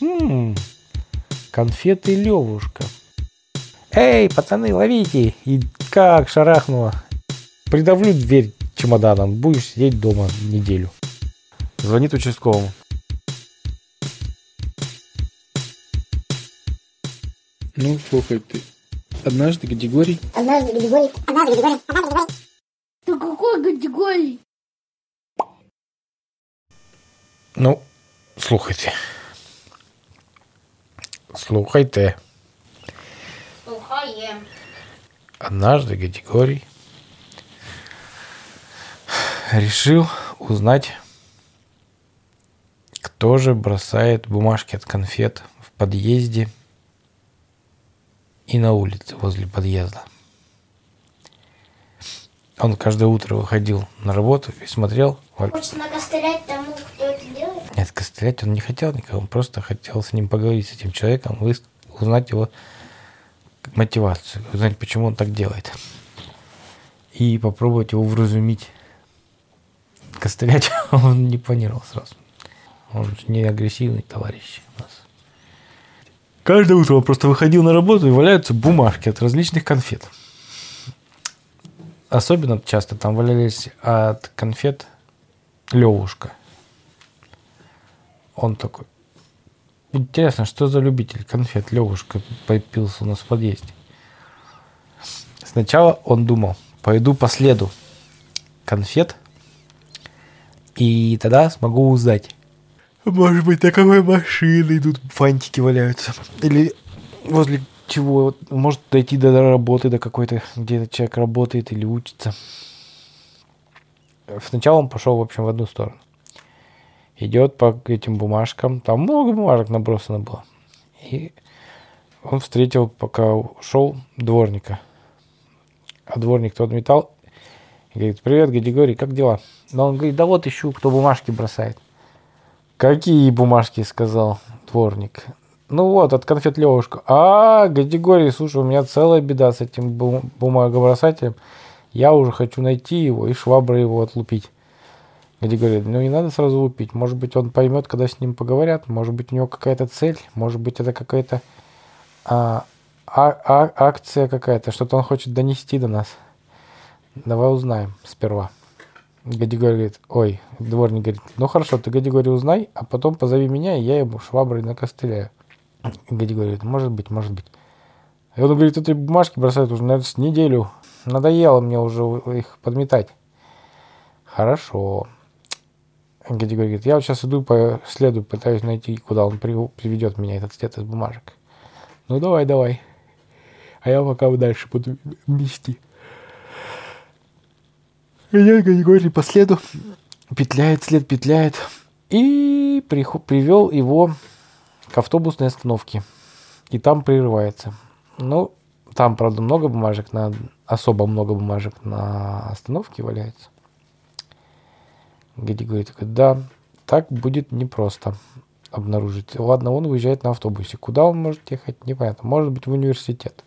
Хм, конфеты Левушка. Эй, пацаны, ловите! И как шарахнуло. Придавлю дверь чемоданом, будешь сидеть дома неделю. Звонит участковому. Ну, слухай, ты однажды Гадигорий... Однажды Гадигорий... Однажды Гадигорий... Однажды Гадигорий... Да какой категории? Ну, слухайте. Слухайте. Слухаем. Однажды Гадигорий решил узнать, кто же бросает бумажки от конфет в подъезде и на улице возле подъезда. Он каждое утро выходил на работу и смотрел. Хочет накостылять тому, кто это делает? Нет, кострять он не хотел никого, он просто хотел с ним поговорить, с этим человеком, узнать его мотивацию, узнать, почему он так делает. И попробовать его вразумить. Кострять он не планировал сразу. Он же не агрессивный товарищ у нас. Каждое утро он просто выходил на работу и валяются бумажки от различных конфет. Особенно часто там валялись от конфет Левушка. Он такой. Интересно, что за любитель конфет Левушка попился у нас в подъезде. Сначала он думал, пойду по следу конфет, и тогда смогу узнать. Может быть, на какой машины тут фантики валяются. Или возле чего. Может дойти до работы, до какой-то, где человек работает или учится. Сначала он пошел, в общем, в одну сторону. Идет по этим бумажкам. Там много бумажек набросано было. И он встретил, пока ушел, дворника. А дворник тот металл. И говорит, привет, Гадигорий, как дела? Но он говорит, да вот ищу, кто бумажки бросает. Какие бумажки, сказал дворник. Ну вот, от конфет Левушка. А, Гадигорий, слушай, у меня целая беда с этим бум- бумагобросателем. Я уже хочу найти его и шваброй его отлупить. Где говорит, ну не надо сразу лупить. Может быть, он поймет, когда с ним поговорят. Может быть, у него какая-то цель. Может быть, это какая-то а, а- а- акция какая-то. Что-то он хочет донести до нас. Давай узнаем сперва. Гадигорий говорит, ой, дворник говорит, ну хорошо, ты Гадигорий узнай, а потом позови меня, и я ему шваброй накостыляю. Гадигорий говорит, может быть, может быть. И он говорит, эти бумажки бросают уже, наверное, с неделю. Надоело мне уже их подметать. Хорошо. Гадигорий говорит, я вот сейчас иду по следу, пытаюсь найти, куда он при- приведет меня, этот след из бумажек. Ну давай, давай. А я пока дальше буду мести. Идет Гадигорий по следу, петляет, след петляет. И прихо- привел его к автобусной остановке. И там прерывается. Ну, там, правда, много бумажек, на, особо много бумажек на остановке валяется. Гади говорит, да, так будет непросто обнаружить. Ладно, он уезжает на автобусе. Куда он может ехать, непонятно. Может быть, в университет.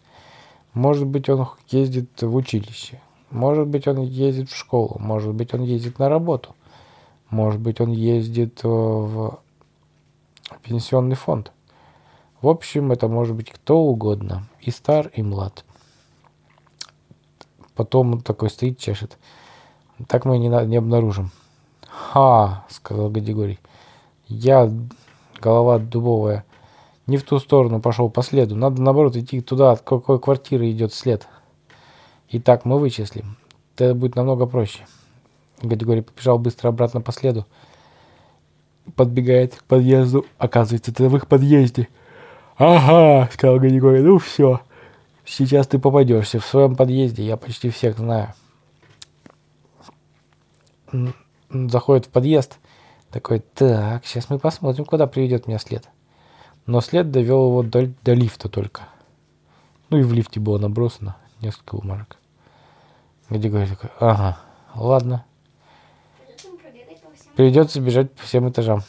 Может быть, он ездит в училище. Может быть, он ездит в школу. Может быть, он ездит на работу. Может быть, он ездит э, в пенсионный фонд. В общем, это может быть кто угодно. И стар, и млад. Потом он такой стоит, чешет. Так мы не, не обнаружим. «Ха!» — сказал Гадигорий. «Я, голова дубовая, не в ту сторону пошел по следу. Надо, наоборот, идти туда, от какой квартиры идет след. Итак, мы вычислим. Это будет намного проще». Гадигорий побежал быстро обратно по следу. Подбегает к подъезду. Оказывается, это в их подъезде. «Ага!» — сказал Гадигорий. «Ну все. Сейчас ты попадешься в своем подъезде. Я почти всех знаю». Заходит в подъезд. Такой, так, сейчас мы посмотрим, куда приведет меня след. Но след довел его до, до лифта только. Ну и в лифте было набросано несколько бумажек. Гадигорий такой, ага, ладно. Придется бежать по всем этажам.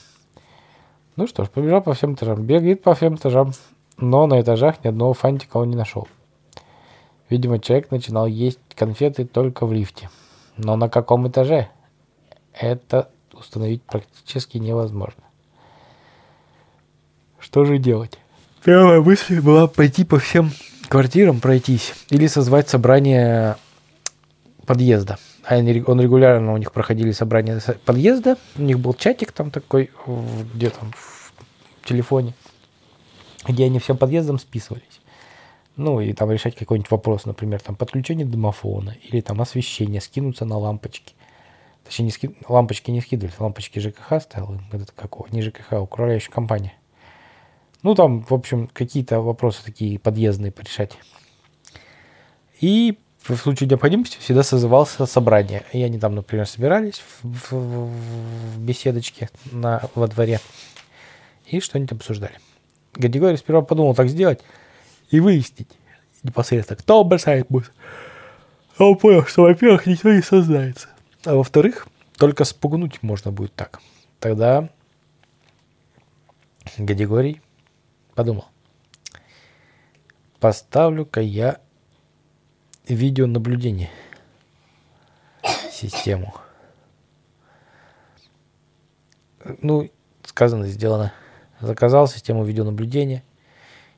Ну что ж, побежал по всем этажам. Бегает по всем этажам. Но на этажах ни одного фантика он не нашел. Видимо, человек начинал есть конфеты только в лифте. Но на каком этаже? Это установить практически невозможно. Что же делать? Первая мысль была пойти по всем квартирам пройтись или созвать собрание подъезда. А они- он регулярно у них проходили собрания подъезда. У них был чатик там такой, где там в телефоне, где они всем подъездом списывались. Ну, и там решать какой-нибудь вопрос, например, там подключение домофона или там освещение, скинуться на лампочки. Точнее, не ски... лампочки не скидывались, лампочки ЖКХ ставил, этот какого, не ЖКХ, а управляющая компания. Ну, там, в общем, какие-то вопросы такие подъездные порешать. И в случае необходимости всегда созывался собрание. И они там, например, собирались в, в- в беседочке на, во дворе и что-нибудь обсуждали. Гадигорий сперва подумал так сделать и выяснить непосредственно, кто бросает мусор. А он понял, что, во-первых, никто не сознается. А во-вторых, только спугнуть можно будет так. Тогда Гадигорий подумал. Поставлю-ка я видеонаблюдение. Систему. Ну, сказано, сделано. Заказал систему видеонаблюдения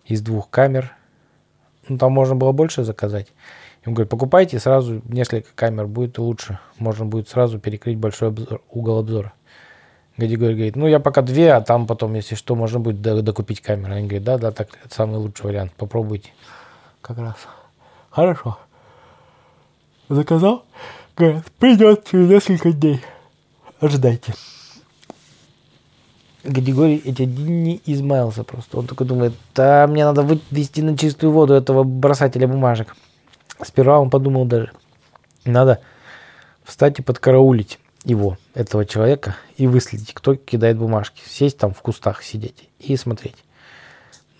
из двух камер. Ну, там можно было больше заказать. Ему говорят, покупайте сразу несколько камер, будет лучше. Можно будет сразу перекрыть большой обзор- угол обзора. Гадигорий говорит, ну я пока две, а там потом, если что, можно будет до- докупить камеру. Они говорят, да, да, так это самый лучший вариант, попробуйте. Как раз. Хорошо. Заказал? Говорят, придет через несколько дней. Ожидайте. Гадигорий эти дни измаялся просто. Он только думает, да, мне надо вывести на чистую воду этого бросателя бумажек. Сперва он подумал даже, надо встать и подкараулить его, этого человека, и выследить, кто кидает бумажки. Сесть там в кустах, сидеть и смотреть.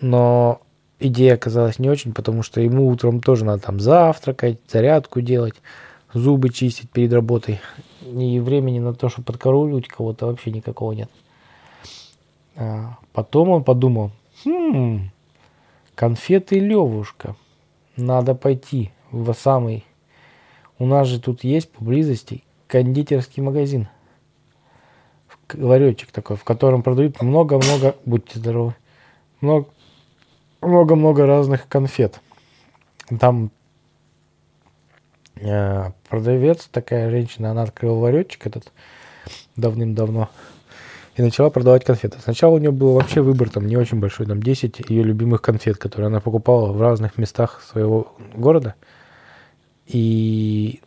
Но идея оказалась не очень, потому что ему утром тоже надо там завтракать, зарядку делать, зубы чистить перед работой. И времени на то, чтобы подкарауливать кого-то вообще никакого нет. А, Потом он подумал, хм, конфеты Левушка, надо пойти в самый, у нас же тут есть поблизости кондитерский магазин, ларечек такой, в котором продают много-много, будьте здоровы, много- много-много разных конфет. Там э, продавец, такая женщина, она открыла ларечек этот давным-давно и начала продавать конфеты. Сначала у нее был вообще выбор там не очень большой, там 10 ее любимых конфет, которые она покупала в разных местах своего города и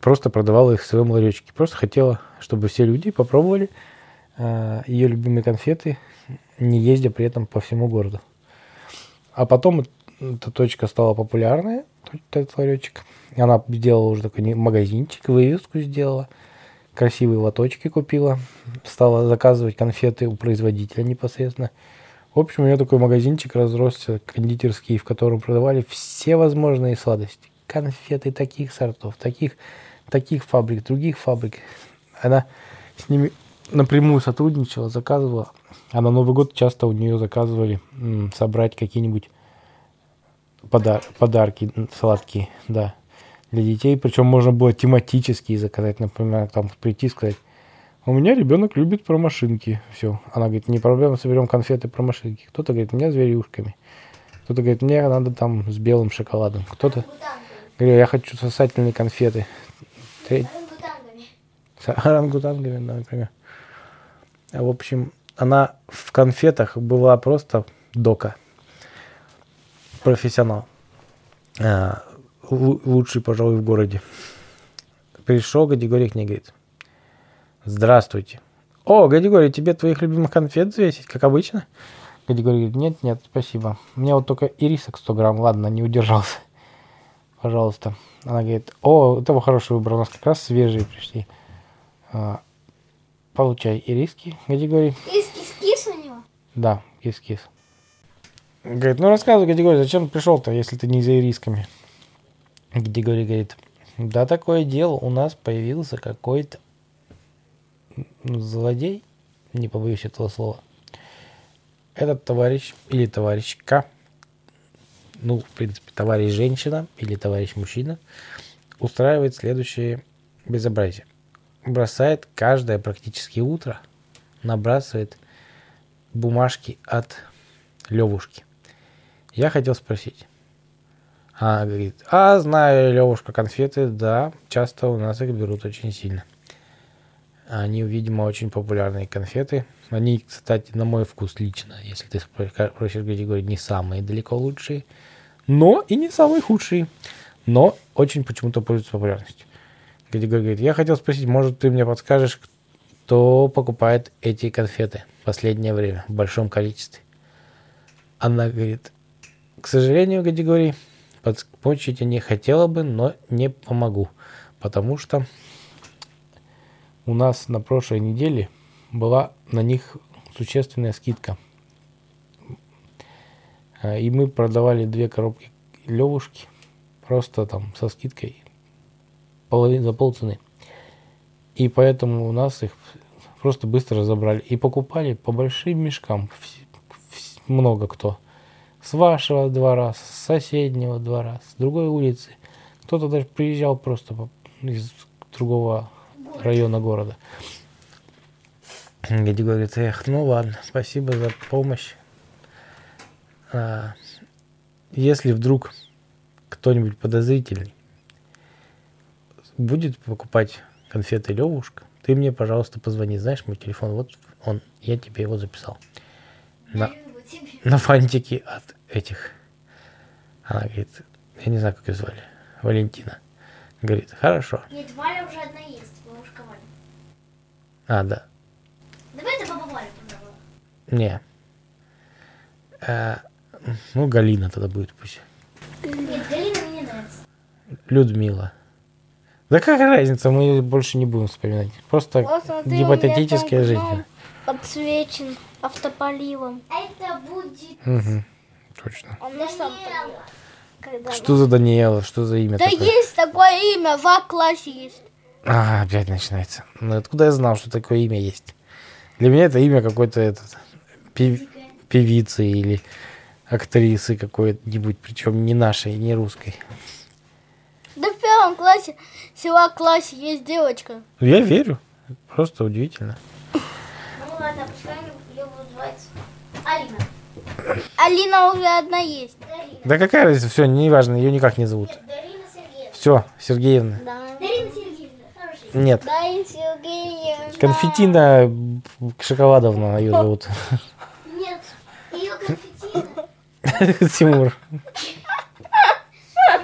просто продавала их в своем ларечке. Просто хотела, чтобы все люди попробовали э, ее любимые конфеты, не ездя при этом по всему городу. А потом эта точка стала популярная, этот ларечек. Она сделала уже такой магазинчик, вывеску сделала, красивые лоточки купила, стала заказывать конфеты у производителя непосредственно. В общем, у нее такой магазинчик разросся, кондитерский, в котором продавали все возможные сладости. Конфеты таких сортов, таких, таких фабрик, других фабрик. Она с ними напрямую сотрудничала, заказывала. А на Новый год часто у нее заказывали собрать какие-нибудь подар- подарки сладкие, да, для детей. Причем можно было тематические заказать, например, там прийти и сказать, у меня ребенок любит про машинки. Все. Она говорит, не проблема, соберем конфеты про машинки. Кто-то говорит, меня зверюшками. Кто-то говорит, мне надо там с белым шоколадом. Кто-то говорит, я хочу сосательные конфеты. Треть- Орангутангами. с орангутангами, да, например. А, В общем, она в конфетах была просто дока. Профессионал. А, лу- Лучший, пожалуй, в городе. Пришел Гадигорий к ней, говорит, здравствуйте. О, Гадигорий, тебе твоих любимых конфет взвесить, как обычно? Гадигорий говорит, нет, нет, спасибо. Мне вот только ирисок 100 грамм, ладно, не удержался. Пожалуйста. Она говорит, о, это хороший выбор, у нас как раз свежие пришли. Получай ириски, Гадигорий. Кис-кис-кис у него. Да, кис-кис. Говорит, ну рассказывай, Гадигорий, зачем ты пришел-то, если ты не за ирисками? Гадигорий говорит, да такое дело, у нас появился какой-то злодей, не побоюсь этого слова. Этот товарищ или товарищка, ну, в принципе, товарищ женщина или товарищ мужчина, устраивает следующее безобразие. Бросает каждое практически утро, набрасывает бумажки от Левушки. Я хотел спросить. Она говорит, а, знаю, Левушка, конфеты, да, часто у нас их берут очень сильно. Они, видимо, очень популярные конфеты. Они, кстати, на мой вкус лично, если ты спросишь категории, не самые далеко лучшие, но и не самые худшие. Но очень почему-то пользуются популярностью. Категория говорит, я хотел спросить, может, ты мне подскажешь, кто покупает эти конфеты в последнее время в большом количестве? Она говорит, к сожалению, категории, помочь я не хотела бы, но не помогу, потому что у нас на прошлой неделе была на них существенная скидка. А, и мы продавали две коробки левушки просто там со скидкой половин, за полцены. И поэтому у нас их просто быстро забрали. И покупали по большим мешкам. Много кто. С вашего двора, с соседнего двора, с другой улицы. Кто-то даже приезжал просто из другого района города. Где говорит, эх, ну ладно, спасибо за помощь. А, если вдруг кто-нибудь подозрительный будет покупать конфеты Левушка, ты мне, пожалуйста, позвони. Знаешь мой телефон? Вот он, я тебе его записал. На, на фантике от этих. Она говорит, я не знаю, как ее звали. Валентина. Говорит, хорошо. Нет, Валя уже одна есть, бабушка Валя. А, да. Давай это баба Валя попробуем. Не. А, ну, Галина тогда будет пусть. Нет, Галина мне не нравится. Людмила. Да какая разница, мы больше не будем вспоминать. Просто Вот смотри, гипотетическая жизнь. Подсвечен автополивом. Это будет Угу, точно. Он на самом когда Что за Даниэла? Что за имя Да такое? есть такое имя, в А-классе есть. А, опять начинается. Ну откуда я знал, что такое имя есть? Для меня это имя какой-то этот пев- певицы или актрисы какой-нибудь, причем не нашей, не русской. Да в первом классе, классе есть девочка. Я верю. Просто удивительно. Ну ладно, пускай ее будут звать Алина. Алина уже одна есть. Дарина. Да какая разница, все, неважно, ее никак не зовут. Нет, Дарина Сергеевна. Все, Сергеевна. Да. Дарина Сергеевна, хорошая. Нет, Сергеевна. Конфетина Шоколадовна ее зовут. Нет, ее конфетина. Тимур.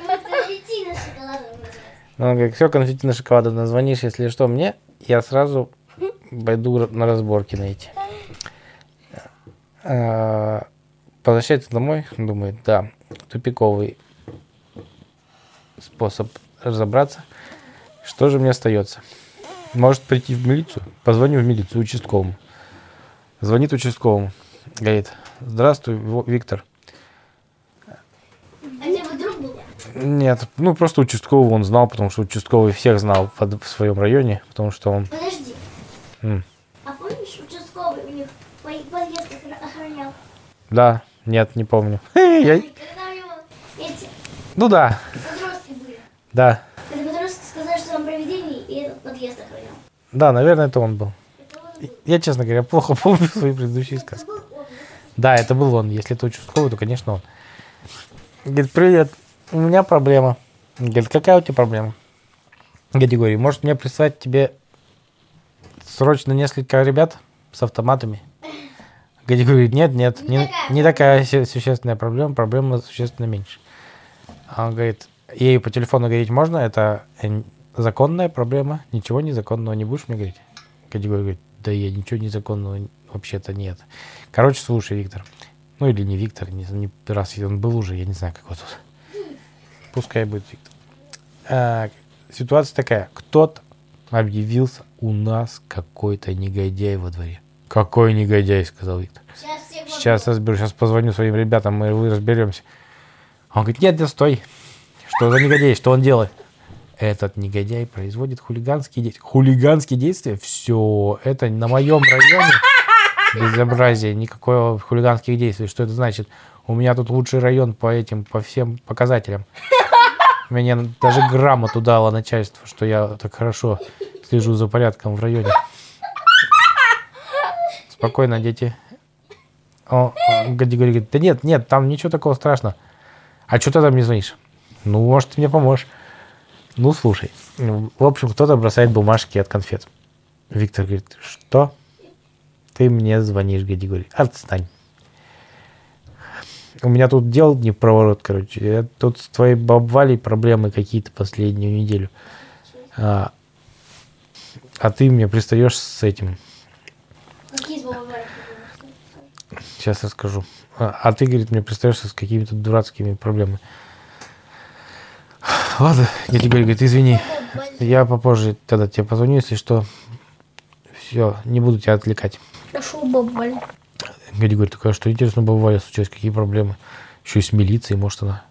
Ее конфетина шоколадом называется. Он говорит, все, конфетина Шоколадовна, звонишь, если что, мне, я сразу пойду на разборки на эти. А, Возвращается домой, думает, да, тупиковый способ разобраться. Что же мне остается? Может прийти в милицию? Позвоню в милицию участковому. Звонит участковому. Говорит, здравствуй, Виктор. А где вы друг был? Нет, ну просто участковый он знал, потому что участковый всех знал в, в своем районе, потому что он... Подожди. М. А помнишь, участковый у них по- подъезд охра- охранял? Да, нет, не помню. Я- Когда у него эти Ну да, подростки были. да, Когда подростки сказали, что там привидение, и этот подъезд охранял. да, наверное, это он был. Это он был. Я, честно говоря, плохо помню свои предыдущие Это сказки. Да, это был он. Если это участковый, то, конечно, он. Говорит, привет, у меня проблема. Говорит, какая у тебя проблема? Категории, может мне прислать тебе срочно несколько ребят с автоматами? Гади говорит, нет, нет, Не не, такая не такая су- существенная проблема, проблема существенно меньше. А он говорит, ей по телефону говорить можно, это законная проблема, ничего незаконного не будешь мне говорить? Категория говорит, да я ничего незаконного вообще-то нет. Короче, слушай, Виктор. Ну или не Виктор, не, не раз он был уже, я не знаю, как его тут. Пускай будет Виктор. А, ситуация такая. Кто-то объявился у нас какой-то негодяй во дворе. Какой негодяй, сказал Виктор. Сейчас Сейчас разберусь, сейчас позвоню своим ребятам, мы вы разберемся. Он говорит, нет, нет, стой. Что за негодяй, что он делает? Этот негодяй производит хулиганские действия. Хулиганские действия? Все, это на моем районе безобразие, никакого хулиганских действий. Что это значит? У меня тут лучший район по этим, по всем показателям. Мне даже грамоту дало начальство, что я так хорошо слежу за порядком в районе. Спокойно, дети. О, Гади говорит, да нет, нет, там ничего такого страшного. А что ты там не звонишь? Ну, может, ты мне поможешь. Ну, слушай. В общем, кто-то бросает бумажки от конфет. Виктор говорит, что? Ты мне звонишь, Гади говорит, отстань. У меня тут дел не в проворот, короче. Я тут с твоей бабвалей проблемы какие-то последнюю неделю. А, а ты мне пристаешь с этим. Какие? Сейчас расскажу. А, а ты, говорит, мне пристаешься с какими-то дурацкими проблемами. Ладно, я тебе говорю, говорит, извини. Я попозже тогда тебе позвоню, если что. Все, не буду тебя отвлекать. Хорошо, бабваль. Гади говорит, такая, что интересно, бывали случилось, какие проблемы. Еще и с милицией, может, она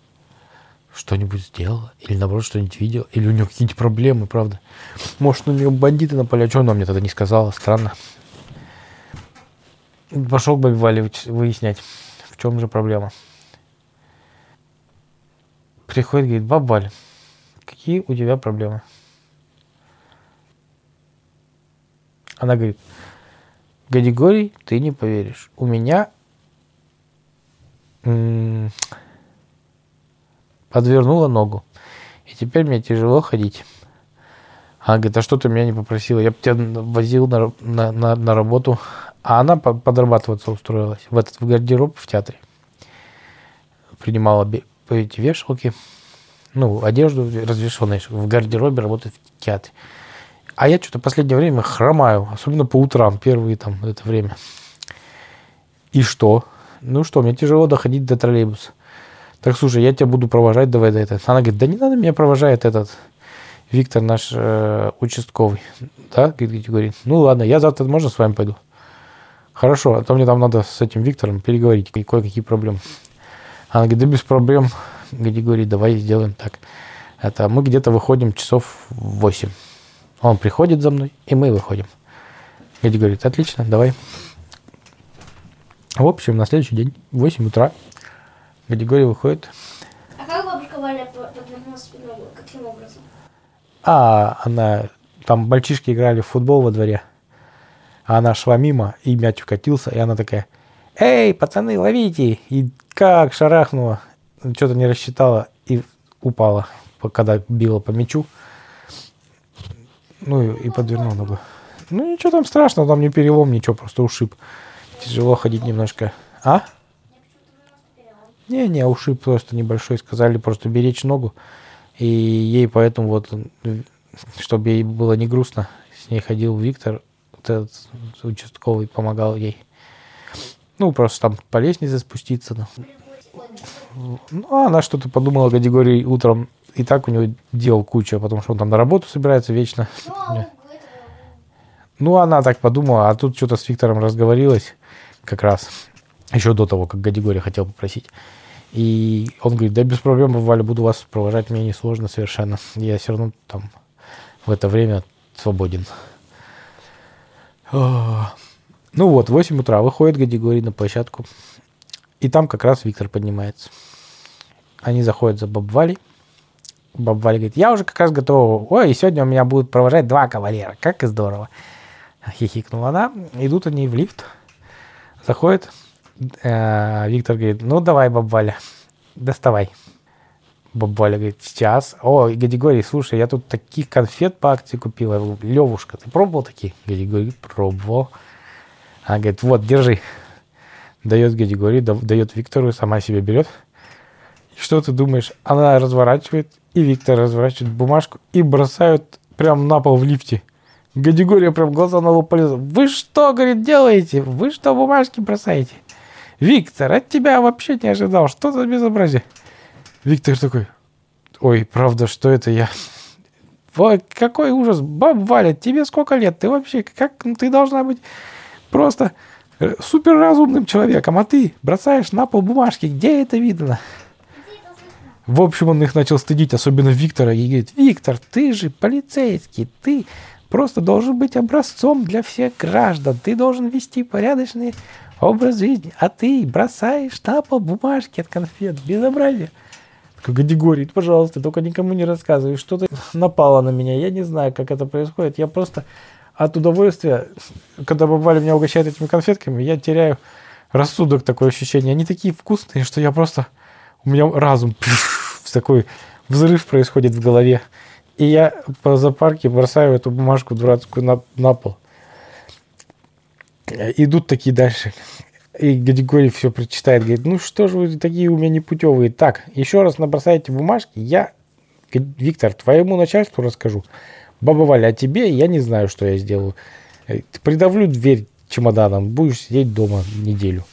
что-нибудь сделала? Или, наоборот, что-нибудь видела? Или у нее какие-то проблемы, правда? Может, у нее бандиты напали, а что она мне тогда не сказала? Странно. Пошел к бабе Вале выяснять, в чем же проблема. Приходит, говорит, баба Валя, какие у тебя проблемы? Она говорит, Гадигорий, ты не поверишь. У меня подвернула ногу. И теперь мне тяжело ходить. Она говорит, а что ты меня не попросила? Я бы тебя возил на, на, на, на работу. А она по- подрабатываться устроилась в этот в гардероб в театре. Принимала эти вешалки, ну, одежду знаешь, в гардеробе, работает в театре. А я что-то последнее время хромаю, особенно по утрам, первые там это время. И что? Ну что, мне тяжело доходить до троллейбуса. Так, слушай, я тебя буду провожать, давай до этого. Она говорит, да не надо, меня провожает этот Виктор, наш э, участковый. Да, говорит, говорит, ну ладно, я завтра, можно с вами пойду? Хорошо, а то мне там надо с этим Виктором переговорить, кое-какие проблемы. Она говорит, да без проблем. Говорит, давай сделаем так. Это мы где-то выходим часов в 8. Он приходит за мной, и мы выходим. Гади говорит, отлично, давай. В общем, на следующий день, в 8 утра, Гадигорий выходит. А как бабушка Валя по- подвернула ногу? Каким образом? А, она, там мальчишки играли в футбол во дворе. А она шла мимо, и мяч вкатился, и она такая, эй, пацаны, ловите! И как шарахнула, что-то не рассчитала и упала, когда била по мячу. Ну и, подвернула ногу. Ну ничего там страшного, там не перелом, ничего, просто ушиб. Тяжело ходить немножко. А? Не-не, ушиб просто небольшой. Сказали просто беречь ногу. И ей поэтому вот, чтобы ей было не грустно, с ней ходил Виктор, вот этот участковый, помогал ей. Ну, просто там по лестнице спуститься. Ну, Ну, а она что-то подумала категории утром. И так у него дел куча, потому что он там на работу собирается вечно. Ну, а. Ну, она так подумала, а тут что-то с Виктором разговорилась как раз. Еще до того, как Гадигория хотел попросить. И он говорит, да без проблем, Валя, буду вас провожать, мне не сложно совершенно. Я все равно там в это время свободен. Ну вот, в 8 утра выходит Гадигорий на площадку. И там как раз Виктор поднимается. Они заходят за Баб Валей. Баб Валя говорит, я уже как раз готова. Ой, и сегодня у меня будут провожать два кавалера. Как и здорово. Хихикнула она. Идут они в лифт. Заходит. Э, Виктор говорит, ну давай, Баб Валя, доставай. Баб Валя говорит, сейчас. О, Гадигорий, слушай, я тут таких конфет по акции купила. Левушка, ты пробовал такие? Гадигорий, пробовал. Она говорит, вот, держи. Дает Гадигорий, да- дает Виктору, сама себе берет. Что ты думаешь? Она разворачивает, и Виктор разворачивает бумажку и бросают прямо на пол в лифте. Гадигория прям глаза на лоб полезла. Вы что, говорит, делаете? Вы что бумажки бросаете? Виктор, от тебя вообще не ожидал. Что за безобразие? Виктор такой, ой, правда, что это я? Ой, какой ужас, баб Валя, тебе сколько лет? Ты вообще, как, ты должна быть просто э, суперразумным человеком, а ты бросаешь на пол бумажки, где это видно? В общем, он их начал стыдить, особенно Виктора, и говорит, Виктор, ты же полицейский, ты просто должен быть образцом для всех граждан, ты должен вести порядочный образ жизни, а ты бросаешь на бумажки от конфет, безобразие. Такой, Гадигорий, пожалуйста, только никому не рассказывай, что-то напало на меня, я не знаю, как это происходит, я просто от удовольствия, когда бабаля меня угощает этими конфетками, я теряю рассудок, такое ощущение. Они такие вкусные, что я просто... У меня разум такой взрыв происходит в голове. И я по зоопарке бросаю эту бумажку дурацкую на, на пол. Идут такие дальше. И Григорий все прочитает, говорит, ну что же вы такие у меня непутевые. Так, еще раз набросайте бумажки, я, Виктор, твоему начальству расскажу. Баба Валя, а тебе я не знаю, что я сделаю. Придавлю дверь чемоданом, будешь сидеть дома неделю.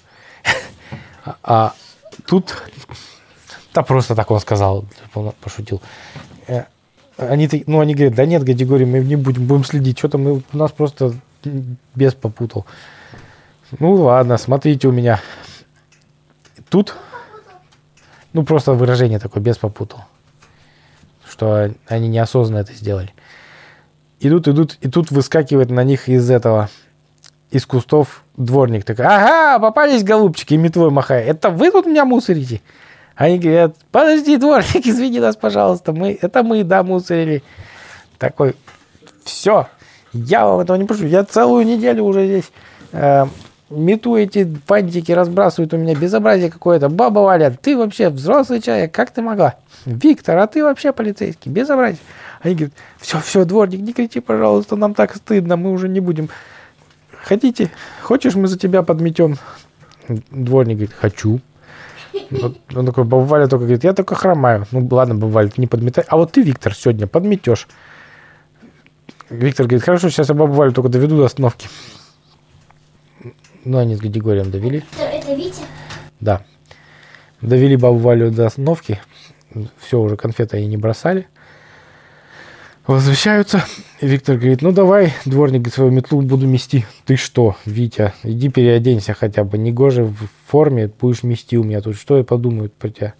А тут, да просто так он сказал, пошутил. Э, они, ну, они говорят, да нет, Гадигорий, мы не будем, будем следить, что-то мы, у нас просто без попутал. Ну ладно, смотрите у меня. Тут, ну просто выражение такое, без попутал. Что они неосознанно это сделали. Идут, идут, и тут выскакивает на них из этого, из кустов дворник такой, ага, попались голубчики, метлой махая. Это вы тут меня мусорите? Они говорят, подожди, дворник, извини нас, пожалуйста, мы, это мы, да, мусорили. Такой, все, я вам этого не прошу, я целую неделю уже здесь э, мету эти фантики, разбрасывают у меня безобразие какое-то. Баба Валя, ты вообще взрослый человек, как ты могла? Виктор, а ты вообще полицейский, безобразие. Они говорят, все, все, дворник, не кричи, пожалуйста, нам так стыдно, мы уже не будем. Хотите, хочешь, мы за тебя подметем? Дворник говорит, хочу. Вот он такой, баба Валя только говорит, я только хромаю. Ну ладно, баба Валя, ты не подметай. А вот ты, Виктор, сегодня подметешь. Виктор говорит, хорошо, сейчас я бабу Валю только доведу до остановки. Ну, они с Гадигорием довели. Это Витя? Да. Довели бабу Валю до остановки. Все, уже конфеты они не бросали. Возвращаются. И Виктор говорит, ну давай, дворник, свою метлу буду мести. Ты что, Витя, иди переоденься хотя бы. Негоже в форме, будешь мести у меня тут. Что и подумают про тебя.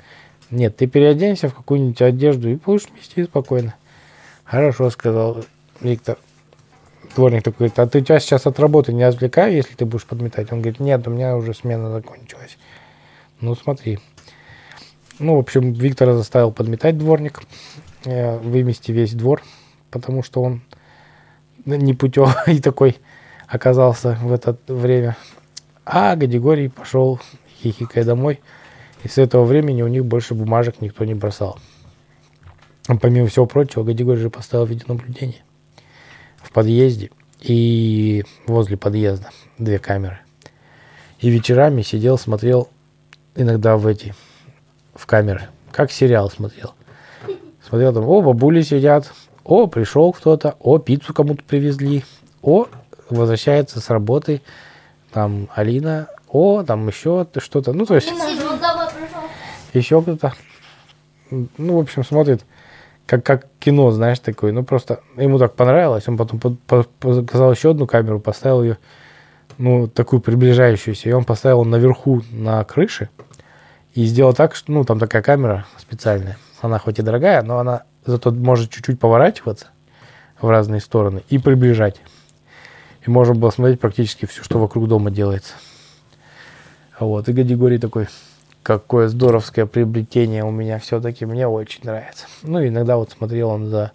Нет, ты переоденься в какую-нибудь одежду и будешь мести спокойно. Хорошо, сказал Виктор. Дворник такой говорит, а ты тебя сейчас от работы не отвлекаю, если ты будешь подметать? Он говорит, нет, у меня уже смена закончилась. Ну, смотри. Ну, в общем, Виктора заставил подметать дворник, вымести весь двор, потому что он непутевый такой оказался в это время. А Гадигорий пошел хихикая домой, и с этого времени у них больше бумажек никто не бросал. Помимо всего прочего, Гадигорий же поставил видеонаблюдение в подъезде и возле подъезда две камеры. И вечерами сидел, смотрел иногда в эти, в камеры, как сериал смотрел. Смотрел там, о, бабули сидят, о, пришел кто-то, о, пиццу кому-то привезли, о, возвращается с работы, там Алина, о, там еще что-то, ну, то есть... Еще кто-то. Ну, в общем, смотрит как, как кино, знаешь, такое. Ну, просто ему так понравилось. Он потом по, по, показал еще одну камеру, поставил ее, ну, такую приближающуюся. И он поставил наверху на крыше и сделал так, что, ну, там такая камера специальная. Она хоть и дорогая, но она зато может чуть-чуть поворачиваться в разные стороны и приближать. И можно было смотреть практически все, что вокруг дома делается. Вот, и Гадигорий такой, какое здоровское приобретение у меня все-таки, мне очень нравится. Ну, иногда вот смотрел он за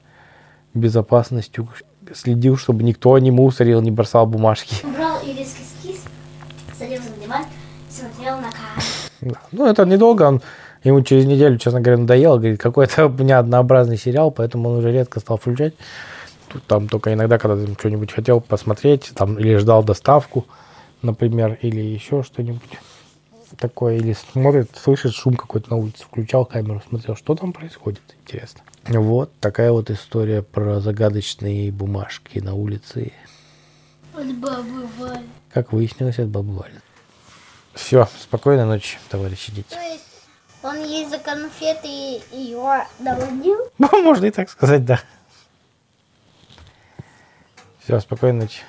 безопасностью, следил, чтобы никто не мусорил, не бросал бумажки. Брал ирийский скис, садился на диван, смотрел на камеру. Да. Ну, это недолго, он ему через неделю, честно говоря, надоело, говорит, какой-то у меня однообразный сериал, поэтому он уже редко стал включать. Тут там только иногда, когда ты что-нибудь хотел посмотреть, там, или ждал доставку, например, или еще что-нибудь такое, или смотрит, слышит шум какой-то на улице, включал камеру, смотрел, что там происходит, интересно. Вот такая вот история про загадочные бумажки на улице. От бабы Вали. Как выяснилось, от бабы Вали. Все, спокойной ночи, товарищи дети. Он ей за конфеты ее доводил? Ну, можно и так сказать, да. Все, спокойной ночи.